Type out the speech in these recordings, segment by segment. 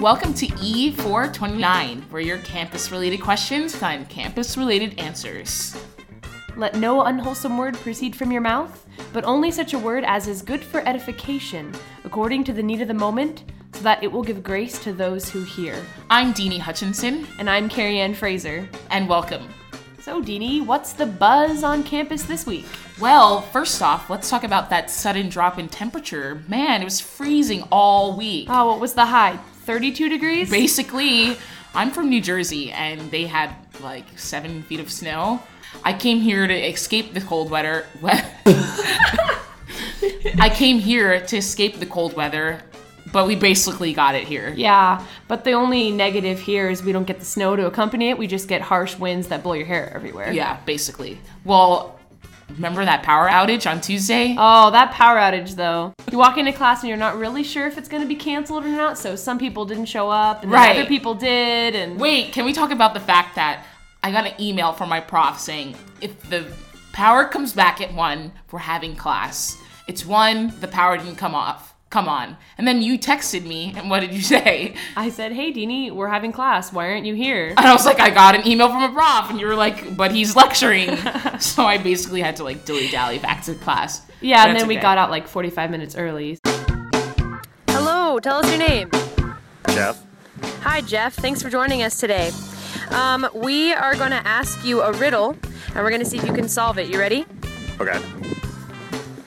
Welcome to E429, where your campus related questions find campus related answers. Let no unwholesome word proceed from your mouth, but only such a word as is good for edification, according to the need of the moment, so that it will give grace to those who hear. I'm Deanie Hutchinson, And I'm Carrie Ann Frazer. and welcome. So, Deanie, what's the buzz on campus this week? Well, first off, let's talk about that sudden drop in temperature. Man, it was freezing all week. Oh, what was the high? 32 degrees? Basically, I'm from New Jersey and they had like seven feet of snow. I came here to escape the cold weather. I came here to escape the cold weather, but we basically got it here. Yeah, but the only negative here is we don't get the snow to accompany it. We just get harsh winds that blow your hair everywhere. Yeah, basically. Well, remember that power outage on Tuesday? Oh, that power outage though. You walk into class and you're not really sure if it's going to be canceled or not. So some people didn't show up and Right. other people did and Wait, can we talk about the fact that I got an email from my prof saying if the power comes back at one, we're having class. It's one, the power didn't come off. Come on. And then you texted me, and what did you say? I said, "Hey, Deanie, we're having class. Why aren't you here?" And I was like, I got an email from a prof, and you were like, but he's lecturing. so I basically had to like dilly dally back to class. Yeah, and That's then we got out like 45 minutes early. Hello, tell us your name. Jeff. Hi, Jeff. Thanks for joining us today. Um, we are going to ask you a riddle, and we're going to see if you can solve it. You ready? Okay.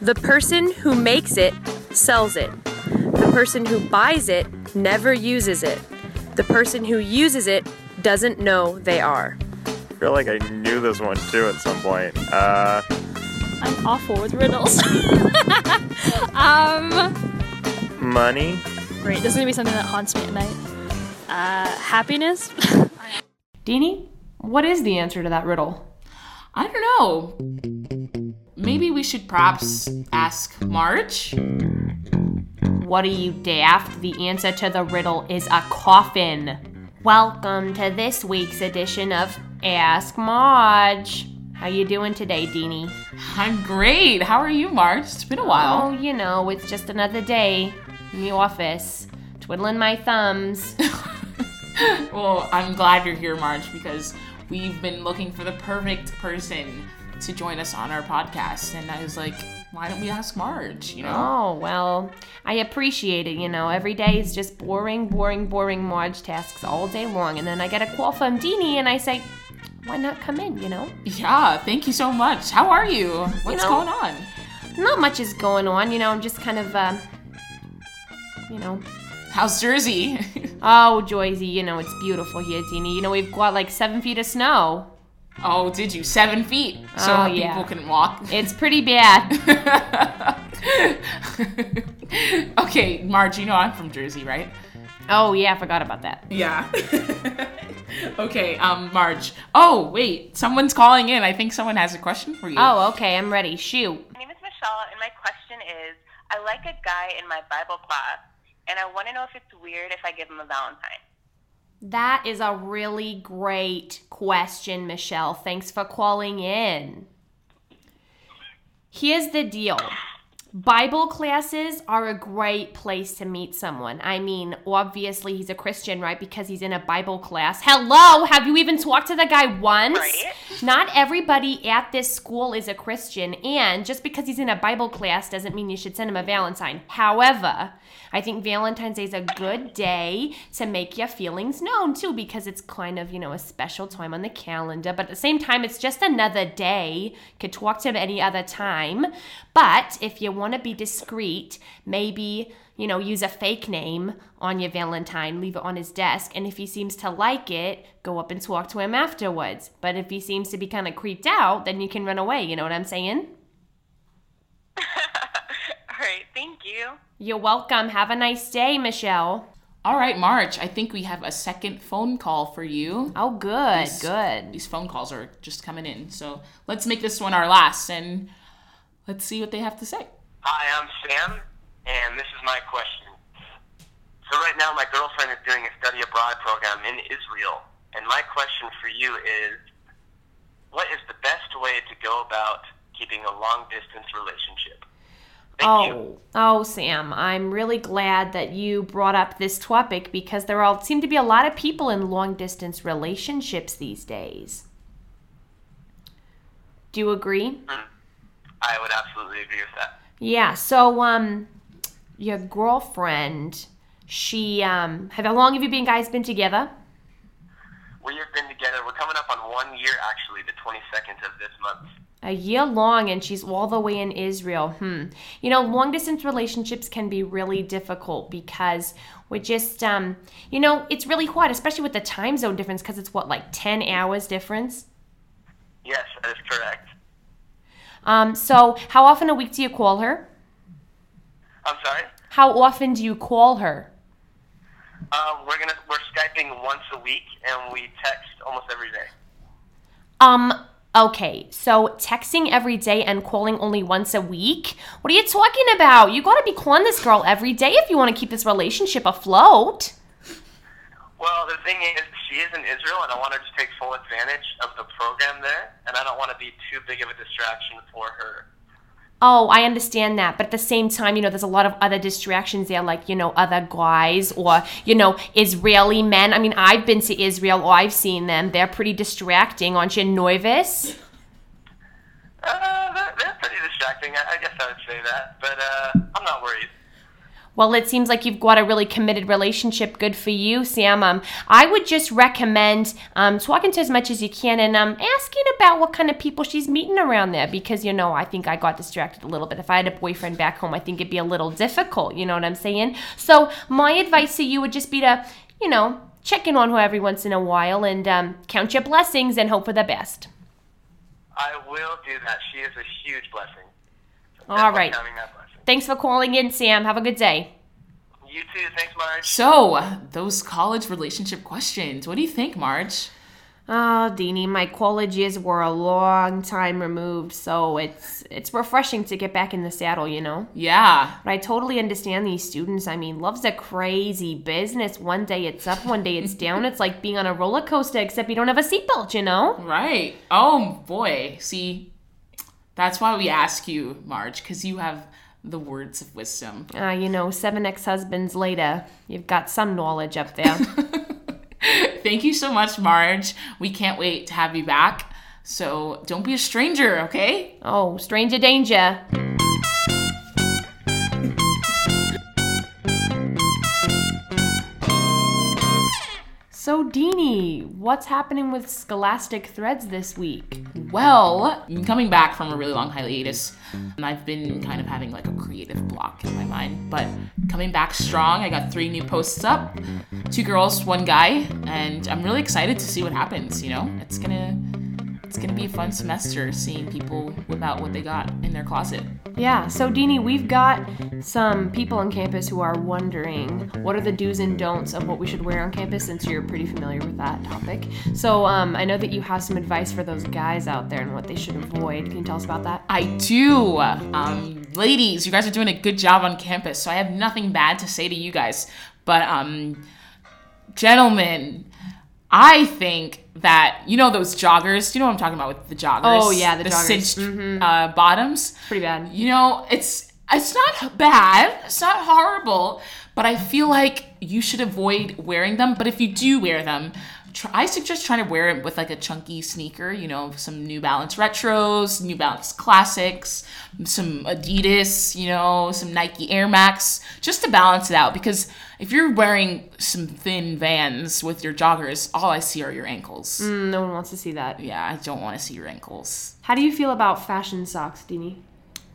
The person who makes it sells it. The person who buys it never uses it. The person who uses it doesn't know they are. I feel like I knew this one too at some point. Uh, I'm awful with riddles. um, money. great. This is gonna be something that haunts me at night. Uh, happiness. Deanie, what is the answer to that riddle? I don't know. Maybe we should perhaps ask Marge? What are you daft? The answer to the riddle is a coffin. Welcome to this week's edition of Ask Marge. How you doing today, Deanie? I'm great. How are you, Marge? It's been a while. Oh, you know, it's just another day in the office, twiddling my thumbs. Well, I'm glad you're here, Marge, because we've been looking for the perfect person to join us on our podcast. And I was like, why don't we ask Marge? You know? Oh, well, I appreciate it. You know, every day is just boring, boring, boring Marge tasks all day long. And then I get a call from Deanie and I say, why not come in, you know? Yeah, thank you so much. How are you? What's know- going on? Not much is going on, you know, I'm just kind of, uh, you know. How's Jersey? Oh, Joyzy, you know, it's beautiful here, Deanie. You know, we've got like seven feet of snow. Oh, did you? Seven feet. So Oh, people yeah. couldn't walk. It's pretty bad. okay, Marge, you know I'm from Jersey, right? oh, yeah, I forgot about that. Yeah. okay, um, Marge. Oh, wait, someone's calling in. I think someone has a question for you. Oh, okay, I'm ready. Shoot. My name is Michelle, and my question is I like a guy in my Bible class, and I want to know if it's weird if I give him a Valentine. That is a really great question, Michelle. Thanks for calling in. Here's the deal Bible classes are a great place to meet someone. I mean, obviously, he's a Christian, right? Because he's in a Bible class. Hello, have you even talked to the guy once? Right. Not everybody at this school is a Christian, and just because he's in a Bible class doesn't mean you should send him a Valentine. However, I think Valentine's Day is a good day to make your feelings known too, because it's kind of, you know, a special time on the calendar. But at the same time, it's just another day. Could talk to him any other time. But if you want to be discreet, maybe, you know, use a fake name on your Valentine, leave it on his desk. And if he seems to like it, go up and talk to him afterwards. But if he seems to be kind of creeped out, then you can run away. You know what I'm saying? All right, thank you. You're welcome. Have a nice day, Michelle. All right, Marge, I think we have a second phone call for you. Oh, good, These- good. These phone calls are just coming in. So let's make this one our last and let's see what they have to say. Hi, I'm Sam, and this is my question. So right now, my girlfriend is doing a study abroad program in Israel, and my question for you is, what is the best way to go about keeping a long distance relationship? Thank you. Oh, oh, Sam, I'm really glad that you brought up this topic because there all seem to be a lot of people in long distance relationships these days. Do you agree? I would absolutely agree with that. Yeah. So, um, your girlfriend, she, um, have how long have you been guys been together? We have been together. We're coming up on one year, actually, the 22nd of this month. A year long, and she's all the way in Israel. Hmm. You know, long distance relationships can be really difficult because we're just, um, you know, it's really hard, especially with the time zone difference, because it's what, like 10 hours difference? Yes, that is correct. Um, so, how often a week do you call her? I'm sorry. How often do you call her? Um, we're gonna we're skyping once a week, and we text almost every day. Um, okay, so texting every day and calling only once a week? What are you talking about? You gotta be calling this girl every day if you wanna keep this relationship afloat. Well, the thing is, she is in Israel, and I want her to take full advantage of the program there, and I don't want to be too big of a distraction for her. Oh, I understand that. But at the same time, you know, there's a lot of other distractions there, like, you know, other guys or, you know, Israeli men. I mean, I've been to Israel or I've seen them. They're pretty distracting. Aren't you nervous? Uh, they're, they're pretty distracting. I, I guess I would say that, but uh. Well, it seems like you've got a really committed relationship. Good for you, Sam. Um, I would just recommend um, talking to as much as you can and um, asking about what kind of people she's meeting around there because, you know, I think I got distracted a little bit. If I had a boyfriend back home, I think it'd be a little difficult. You know what I'm saying? So, my advice to you would just be to, you know, check in on her every once in a while and um, count your blessings and hope for the best. I will do that. She is a huge blessing. All right. Counting that blessing. Thanks for calling in, Sam. Have a good day. You too. Thanks, Marge. So, those college relationship questions. What do you think, Marge? Oh, Deanie, my college years were a long time removed, so it's it's refreshing to get back in the saddle, you know. Yeah. But I totally understand these students. I mean, love's a crazy business. One day it's up, one day it's down. It's like being on a roller coaster, except you don't have a seatbelt, you know. Right. Oh boy. See, that's why we ask you, Marge, because you have the words of wisdom. Uh, you know, seven ex-husbands later, you've got some knowledge up there. Thank you so much, Marge. We can't wait to have you back. So don't be a stranger, okay? oh, stranger danger. So, Deanie, what's happening with Scholastic Threads this week? Well, I'm coming back from a really long hiatus, and I've been kind of having like a creative block in my mind. But coming back strong, I got three new posts up two girls, one guy, and I'm really excited to see what happens. You know, it's gonna. It's gonna be a fun semester seeing people whip out what they got in their closet. Yeah, so Deanie, we've got some people on campus who are wondering what are the do's and don'ts of what we should wear on campus since you're pretty familiar with that topic. So um, I know that you have some advice for those guys out there and what they should avoid. Can you tell us about that? I do. Um, ladies, you guys are doing a good job on campus, so I have nothing bad to say to you guys. But, um, gentlemen, I think that you know those joggers. You know what I'm talking about with the joggers? Oh, yeah, the the joggers. Mm-hmm. cinched uh, bottoms. Pretty bad. You know, it's it's not bad. It's not horrible, but I feel like you should avoid wearing them. But if you do wear them, try, I suggest trying to wear it with like a chunky sneaker. You know, some New Balance retros, New Balance classics, some Adidas. You know, some Nike Air Max, just to balance it out. Because if you're wearing some thin Vans with your joggers, all I see are your ankles. Mm, no one wants to see that. Yeah, I don't want to see your ankles. How do you feel about fashion socks, Deanie?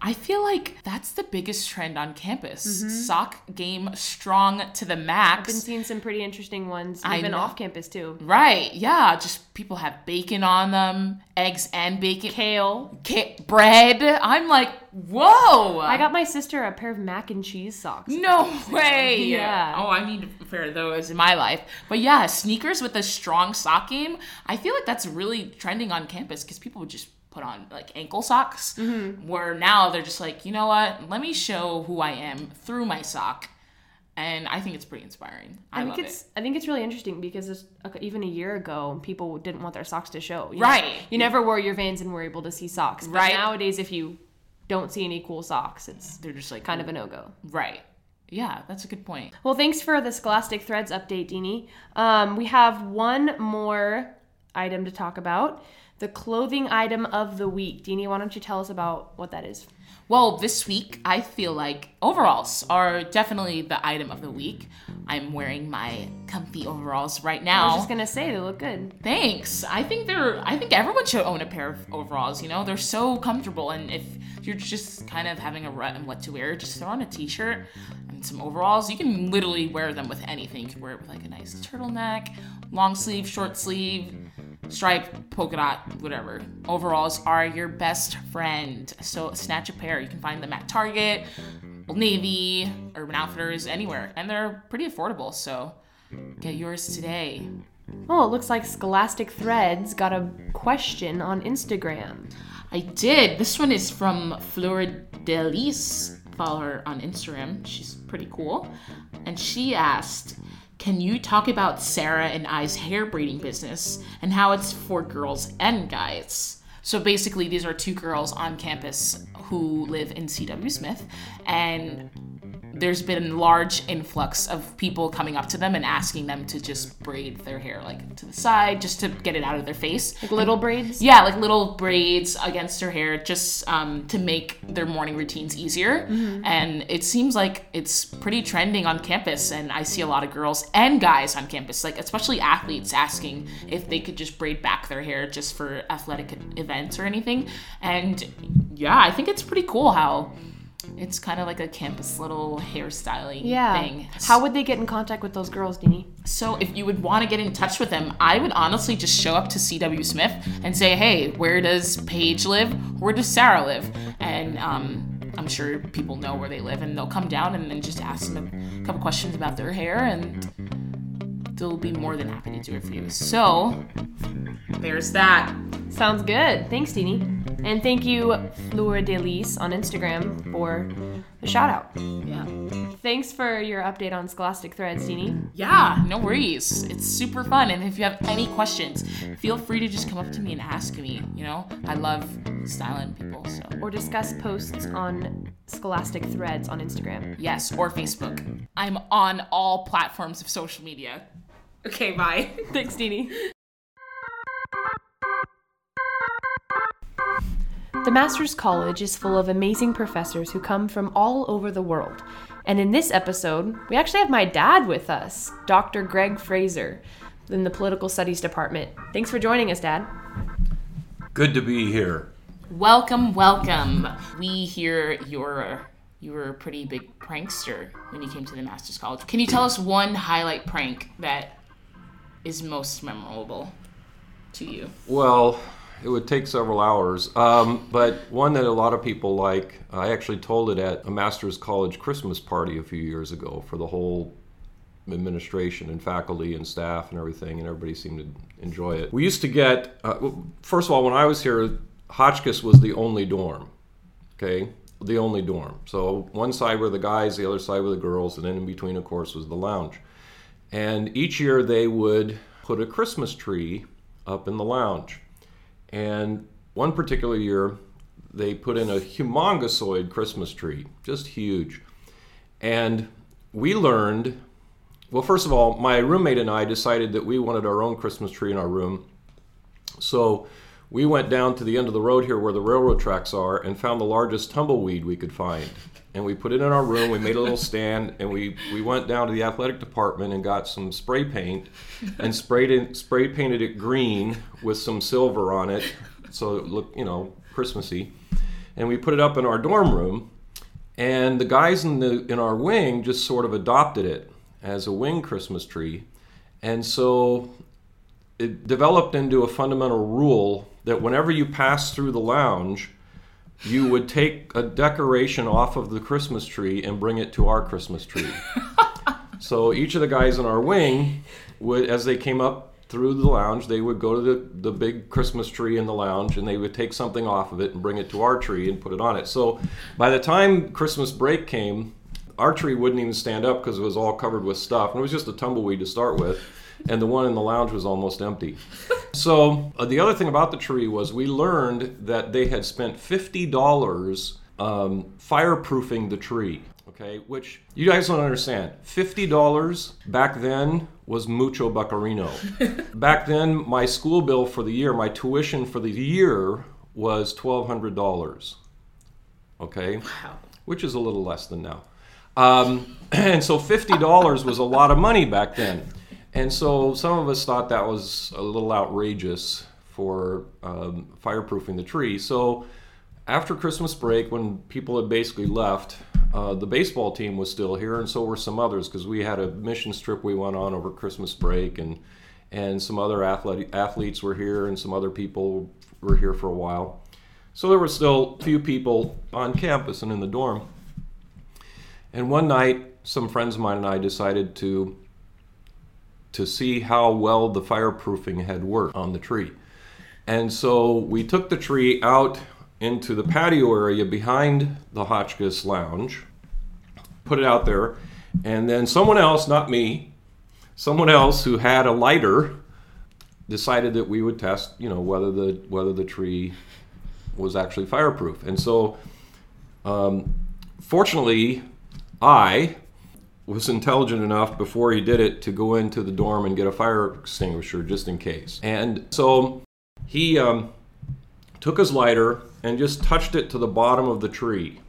I feel like that's the biggest trend on campus. Mm-hmm. Sock game strong to the max. I've Been seeing some pretty interesting ones, even off campus too. right, yeah. Just people have bacon on them, eggs and bacon, Kale. bread. I'm like, whoa! I got my sister a pair of mac and cheese socks. no way. Yeah. Oh, I need a pair of those in my life. But yeah, sneakers with a strong sock game. I feel like that's really trending on campus because people would just put on like ankle socks. Mm-hmm. Where now they're just like, you know what? Let me show who I am through my sock. And I think it's pretty inspiring. I, I think it's it. I think it's really interesting because even a year ago, people didn't want their socks to show. you know? Right. You never wore your Vans and were able to see socks. But Right. Nowadays, if you don't see any cool socks. It's They're just like kind of a no go. right. Yeah, that's a good point. Well, thanks for the Scholastic Threads update, Deanie. Um, we have one more item to talk about the clothing item of the week. Deanie, why don't you tell us about what that is? Well, this week I feel like overalls are definitely the item of the week. I'm wearing my comfy overalls right now. I was just gonna say they look good. Thanks. I think they're. I think everyone should own a pair of overalls. You know, they're so comfortable, and if you're just kind of having a rut on what to wear, just throw on a t-shirt and some overalls. You can literally wear them with anything. You can wear it with like a nice turtleneck, long sleeve, short sleeve, stripe, polka dot, whatever. Overalls are your best friend. So snatch a pair. You can find them at Target, Old Navy, Urban Outfitters, anywhere, and they're pretty affordable. So get yours today. Oh, it looks like Scholastic Threads got a question on Instagram. I did. This one is from Flora Delis. Follow her on Instagram. She's pretty cool. And she asked, Can you talk about Sarah and I's hair braiding business and how it's for girls and guys? So basically, these are two girls on campus who live in CW Smith, and there's been a large influx of people coming up to them and asking them to just braid their hair like to the side just to get it out of their face. Like little braids? Yeah, like little braids against her hair just um, to make their morning routines easier. And it seems like it's pretty trending on campus. And I see a lot of girls and guys on campus, like especially athletes, asking if they could just braid back their hair just for athletic events or anything. And yeah, I think it's pretty cool how. It's kind of like a campus little hairstyling Yeah. thing. How would they get in contact with those girls, Deanie? So if you would want to get in touch with them, I would honestly just show up to CW Smith and say, "Hey, where does Paige live? Where does Sarah live?" And um, I'm sure people know where they live, and they'll come down and then just ask them a couple questions about their hair, and they'll be more than happy to do it for you. So there's that. Sounds good. Thanks, Deanie. And thank you, Fleur Delis on Instagram for the shout out. Yeah. Thanks for your update on Scholastic Threads, Deanie. Yeah, no worries. It's super fun. And if you have any questions, feel free to just come up to me and ask me. You know, I love styling people. So, Or discuss posts on Scholastic Threads on Instagram. yes, or Facebook. I'm on all platforms of social media. Okay, bye. Thanks, Deanie. The Masters College is full of amazing professors who come from all over the world. And in this episode, we actually have my dad with us, Dr. Gregg Frazer, in the Political Studies Department. Thanks for joining us, Dad. Good to be here. welcome, welcome. We hear you're you were a pretty big prankster when you came to the Masters College. Can you tell us one highlight prank that is most memorable to you? Well, it would take several hours, um, but one that a lot of people like. I actually told it at a Master's College Christmas party a few years ago for the whole administration and faculty and staff and everything, and everybody seemed to enjoy it. We used to get, uh, first of all, when I was here, Hotchkiss was the only dorm. Okay, the only dorm. So one side were the guys, the other side were the girls, and then in between, of course, was the lounge. And each year they would put a Christmas tree up in the lounge. And one particular year, they put in a humongousOid Christmas tree, just huge. And we learned, well, first of all, my roommate and I decided that we wanted our own Christmas tree in our room. So we went down to the end of the road here where the railroad tracks are and found the largest tumbleweed we could find. And we put it in our room, we made a little stand, and we, we went down to the athletic department and got some spray paint and sprayed it, spray painted it green with some silver on it so it looked, you know, Christmassy. And we put it up in our dorm room, and the guys in the in our wing just sort of adopted it as a wing Christmas tree. And so it developed into a fundamental rule that whenever you pass through the lounge, you would take a decoration off of the Christmas tree and bring it to our Christmas tree. so each of the guys in our wing would, as they came up through the lounge, they would go to the, the big Christmas tree in the lounge and they would take something off of it and bring it to our tree and put it on it. So by the time Christmas break came, our tree wouldn't even stand up because it was all covered with stuff. And it was just a tumbleweed to start with. And the one in the lounge was almost empty. So uh, the other thing about the tree was we learned that they had spent $50 um, fireproofing the tree. Okay, which you guys don't understand. Fifty dollars back then was mucho buccarino. back then, my school bill for the year, my tuition for the year was twelve hundred dollars. Okay, wow, which is a little less than now. Um, and so fifty dollars was a lot of money back then. And so some of us thought that was a little outrageous for um, fireproofing the tree. So after Christmas break, when people had basically left, uh, the baseball team was still here, and so were some others because we had a mission trip we went on over Christmas break, and and some other athletic athletes were here, and some other people were here for a while. So there were still few people on campus and in the dorm. And one night, some friends of mine and I decided to to see how well the fireproofing had worked on the tree. And so we took the tree out into the patio area behind the Hotchkiss Lounge, put it out there, and then someone else, not me, someone else who had a lighter decided that we would test, you know, whether the whether the tree was actually fireproof. And so, um, fortunately, I was intelligent enough before he did it to go into the dorm and get a fire extinguisher just in case. And so he um, took his lighter and just touched it to the bottom of the tree.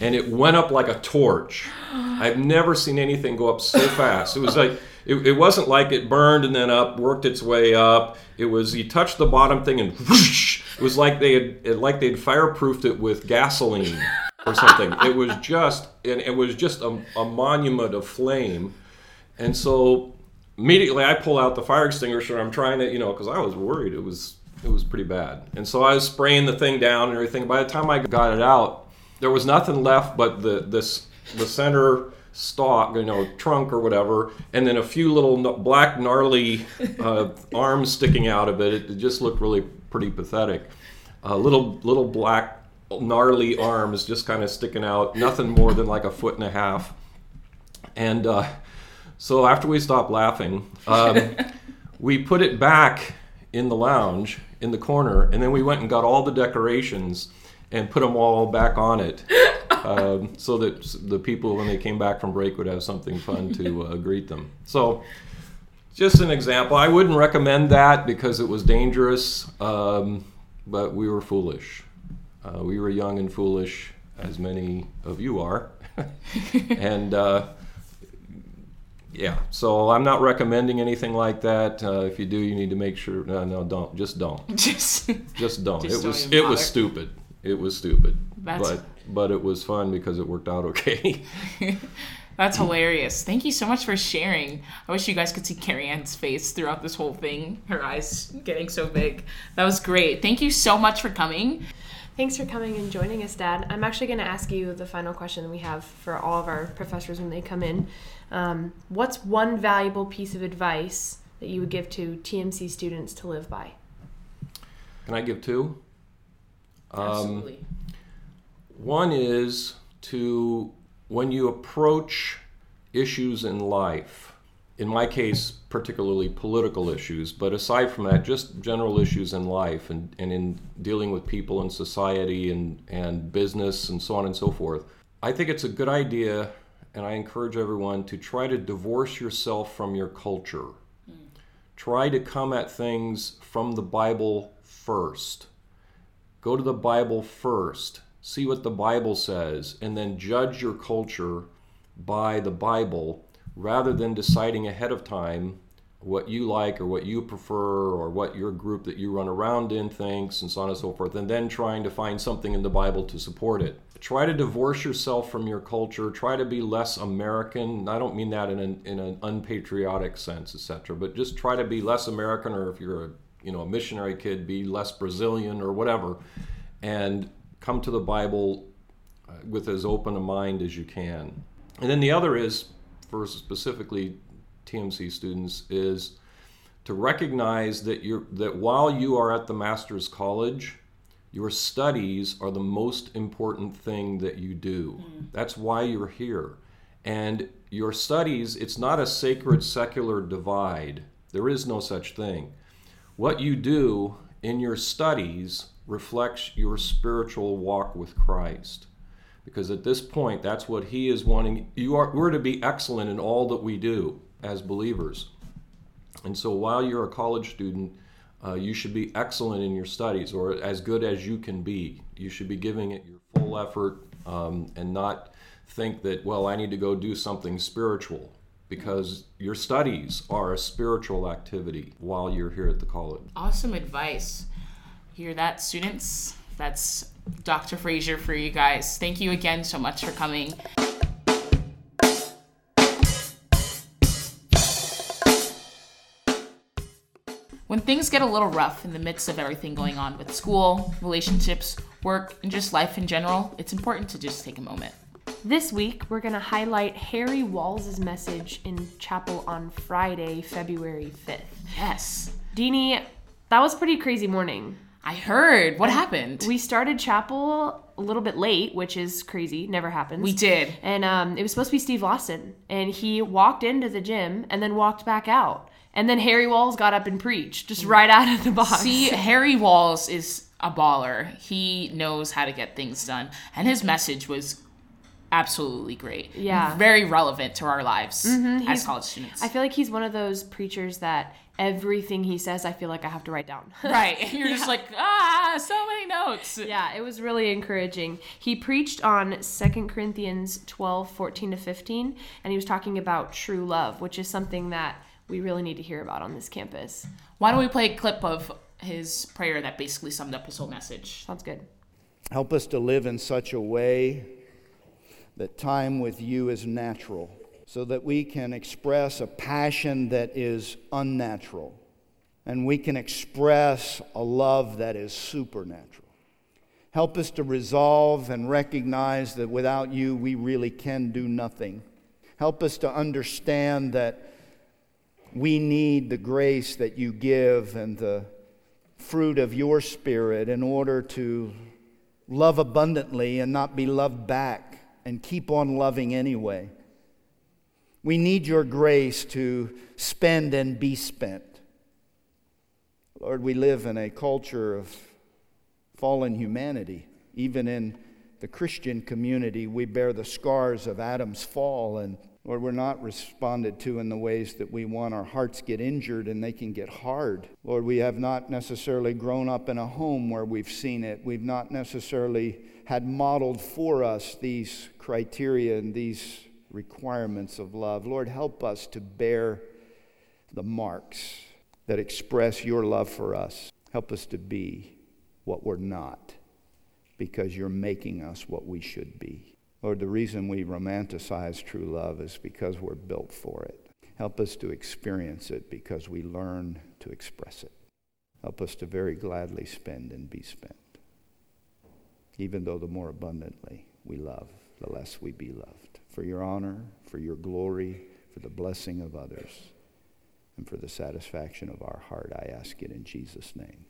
And it went up like a torch. I've never seen anything go up so fast. It was like, it, it wasn't like it burned and then up, worked its way up. It was, he touched the bottom thing and whoosh, it was like they had, it, like they'd fireproofed it with gasoline or something. It was just, and it was just a, a monument of flame. And so immediately I pull out the fire extinguisher. I'm trying to, you know, because I was worried. It was it was pretty bad. And so I was spraying the thing down and everything. By the time I got it out, there was nothing left but the this the center stalk, you know, trunk or whatever, and then a few little black gnarly uh, arms sticking out of it. It, it just looked really pretty pathetic. Uh, little little black gnarly arms just kind of sticking out, nothing more than like a foot and a half. And uh, so after we stopped laughing, um, we put it back in the lounge in the corner, and then we went and got all the decorations and put them all back on it, um, so that the people when they came back from break would have something fun to uh, greet them. So. Just an example. I wouldn't recommend that because it was dangerous, um, but we were foolish. Uh, we were young and foolish, as many of you are. and uh, yeah, so I'm not recommending anything like that. Uh, if you do, you need to make sure. No, no, don't. Just don't. Just Just don't. Just it was it was stupid. It was stupid. That's- but but it was fun because it worked out okay. That's hilarious. Thank you so much for sharing. I wish you guys could see Carrie Ann's face throughout this whole thing. Her eyes getting so big. That was great. Thank you so much for coming. Thanks for coming and joining us, Dad. I'm actually going to ask you the final question we have for all of our professors when they come in. Um, what's one valuable piece of advice that you would give to TMC students to live by? Can I give two? Um, Absolutely. One is to, when you approach issues in life, in my case, particularly political issues, but aside from that, just general issues in life and, and in dealing with people in society and, and business and so on and so forth, I think it's a good idea, and I encourage everyone to try to divorce yourself from your culture. Hmm. Try to come at things from the Bible first go to the Bible first, see what the Bible says, and then judge your culture by the Bible rather than deciding ahead of time what you like or what you prefer or what your group that you run around in thinks and so on and so forth, and then trying to find something in the Bible to support it. Try to divorce yourself from your culture. Try to be less American. I don't mean that in an, in an unpatriotic sense, etc., but just try to be less American, or if you're a you know a missionary kid, be less Brazilian or whatever, and come to the Bible uh, with as open a mind as you can. And then the other is, for specifically TMC students, is to recognize that you're that while you are at the master's college, your studies are the most important thing that you do. Mm-hmm. That's why you're here. And your studies, it's not a sacred secular divide. There is no such thing. What you do in your studies reflects your spiritual walk with Christ. Because at this point, that's what he is wanting. You are we're to be excellent in all that we do as believers. And so while you're a college student, uh, you should be excellent in your studies or as good as you can be. You should be giving it your full effort um, and not think that, well, I need to go do something spiritual because your studies are a spiritual activity while you're here at the college. Awesome advice. Hear that, students? That's Dr. Frazer for you guys. Thank you again so much for coming. When things get a little rough in the midst of everything going on with school, relationships, work, and just life in general, it's important to just take a moment. This week, we're going to highlight Harry Walls' message in chapel on Friday, February 5th. Yes. Deanie, that was a pretty crazy morning. I heard. What happened? We started chapel a little bit late, which is crazy. Never happens. We did. And um, it was supposed to be Steve Lawson. And he walked into the gym and then walked back out. And then Harry Walls got up and preached just right out of the box. See, Harry Walls is a baller. He knows how to get things done. And his message was absolutely great. Yeah. Very relevant to our lives as He's- college students. I feel like he's one of those preachers that everything he says, I feel like I have to write down. right. And you're just like, ah, so many notes. Yeah, it was really encouraging. He preached on 2 Corinthians 12, 14 to 15, and he was talking about true love, which is something that we really need to hear about on this campus. Why don't we play a clip of his prayer that basically summed up his whole message? Sounds good. Help us to live in such a way that time with you is natural, so that we can express a passion that is unnatural, and we can express a love that is supernatural. Help us to resolve and recognize that without you, we really can do nothing. Help us to understand that we need the grace that you give and the fruit of your spirit in order to love abundantly and not be loved back and keep on loving anyway. We need your grace to spend and be spent. Lord, we live in a culture of fallen humanity. Even in the Christian community, we bear the scars of Adam's fall, and Lord, we're not responded to in the ways that we want. Our hearts get injured and they can get hard. Lord, we have not necessarily grown up in a home where we've seen it. We've not necessarily had modeled for us these criteria and these requirements of love. Lord, help us to bear the marks that express your love for us. Help us to be what we're not because you're making us what we should be. Lord, the reason we romanticize true love is because we're built for it. Help us to experience it because we learn to express it. Help us to very gladly spend and be spent. Even though the more abundantly we love, the less we be loved. For your honor, for your glory, for the blessing of others, and for the satisfaction of our heart, I ask it in Jesus' name.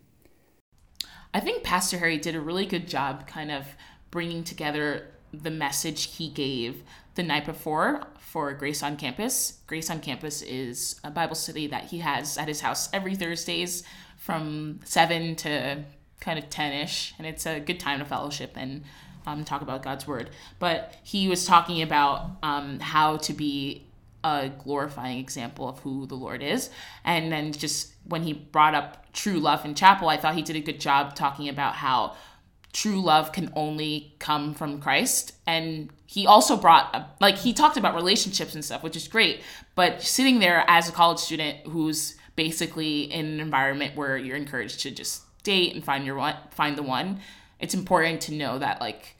I think Pastor Harry did a really good job kind of bringing together the message he gave the night before for Grace on Campus. Grace on Campus is a Bible study that he has at his house every Thursdays from 7 to kind of 10 ish. And it's a good time to fellowship and um, talk about God's Word. But he was talking about um, how to be a glorifying example of who the Lord is. And then just when he brought up true love in chapel, I thought he did a good job talking about how true love can only come from Christ. And he also brought, like, he talked about relationships and stuff, which is great. But sitting there as a college student who's basically in an environment where you're encouraged to just date and find your one, find the one, it's important to know that, like,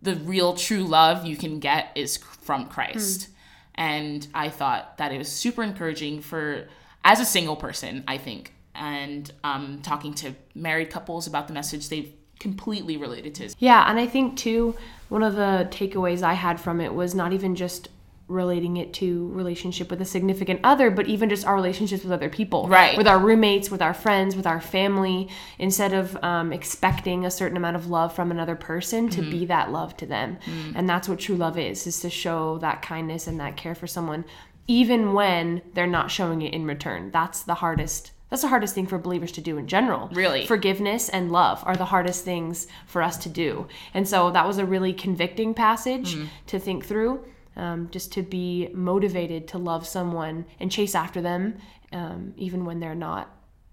the real true love you can get is from Christ. And I thought that it was super encouraging for, as a single person, I think, and um, talking to married couples about the message they've completely related to. Yeah, and I think too, one of the takeaways I had from it was not even just relating it to relationship with a significant other but even just our relationships with other people Right. with our roommates with our friends with our family instead of um, expecting a certain amount of love from another person to be that love to them and that's what true love is is to show that kindness and that care for someone even when they're not showing it in return that's the hardest That's the hardest thing for believers to do in general. Really? Forgiveness and love are the hardest things for us to do. And so that was a really convicting passage to think through, um, just to be motivated to love someone and chase after them, um, even when they're not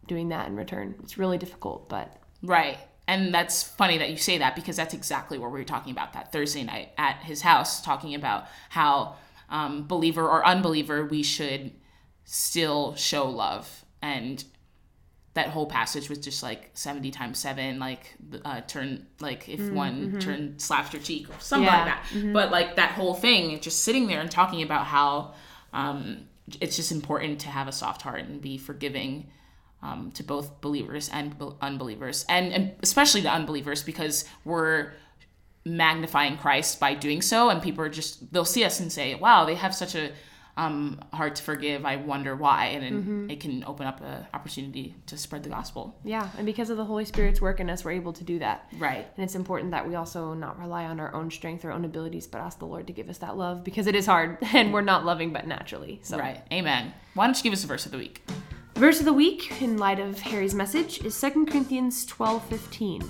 doing that in return. It's really difficult, but Right. And that's funny that you say that because that's exactly what we were talking about that Thursday night at his house, talking about how, um, believer or unbeliever, we should still show love. And that whole passage was just like 70 times 7, like, uh, turn, like, if one turn slaps your cheek or something Yeah. like that. But, like, that whole thing, just sitting there and talking about how um, it's just important to have a soft heart and be forgiving um, to both believers and be- unbelievers, and, and especially the unbelievers, because we're magnifying Christ by doing so, and people are just they'll see us and say, "Wow, they have such a um, heart to forgive. I wonder why," and then it can open up an opportunity to spread the gospel. yeah. And because of the Holy Spirit's work in us, we're able to do that. Right. And it's important that we also not rely on our own strength or own abilities, but ask the Lord to give us that love because it is hard and we're not loving but naturally. So Right. Amen. Why don't you give us a verse of the week? Verse of the week, in light of Harry's message, is 2 Corinthians 12:15.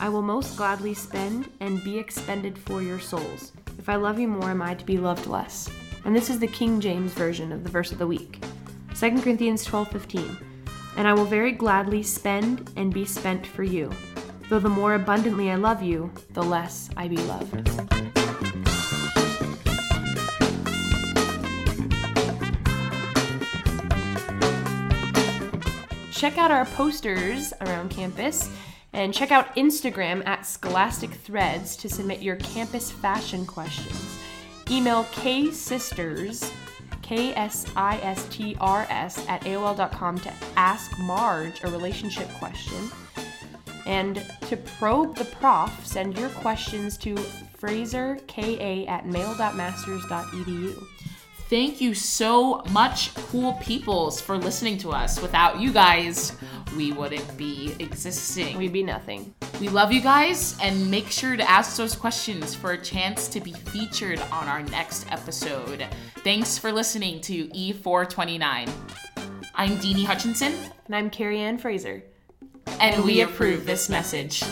I will most gladly spend and be expended for your souls. If I love you more, am I to be loved less? And this is the King James version of the verse of the week. 2 Corinthians 12:15. And I will very gladly spend and be spent for you. Though the more abundantly I love you, the less I be loved. check out our posters around campus and check out Instagram at Scholastic Threads to submit your campus fashion questions. Email ksisters, K S I S T R S, at AOL.com to ask Marge a relationship question. And to probe the prof, send your questions to fraserka at mail.masters.edu. Thank you so much, cool peoples, for listening to us. Without you guys, we wouldn't be existing. We'd be nothing. We love you guys, and make sure to ask those questions for a chance to be featured on our next episode. Thanks for listening to E429. I'm Deanie Hutchinson, And I'm Carrie Ann Frazer. and we approve this message.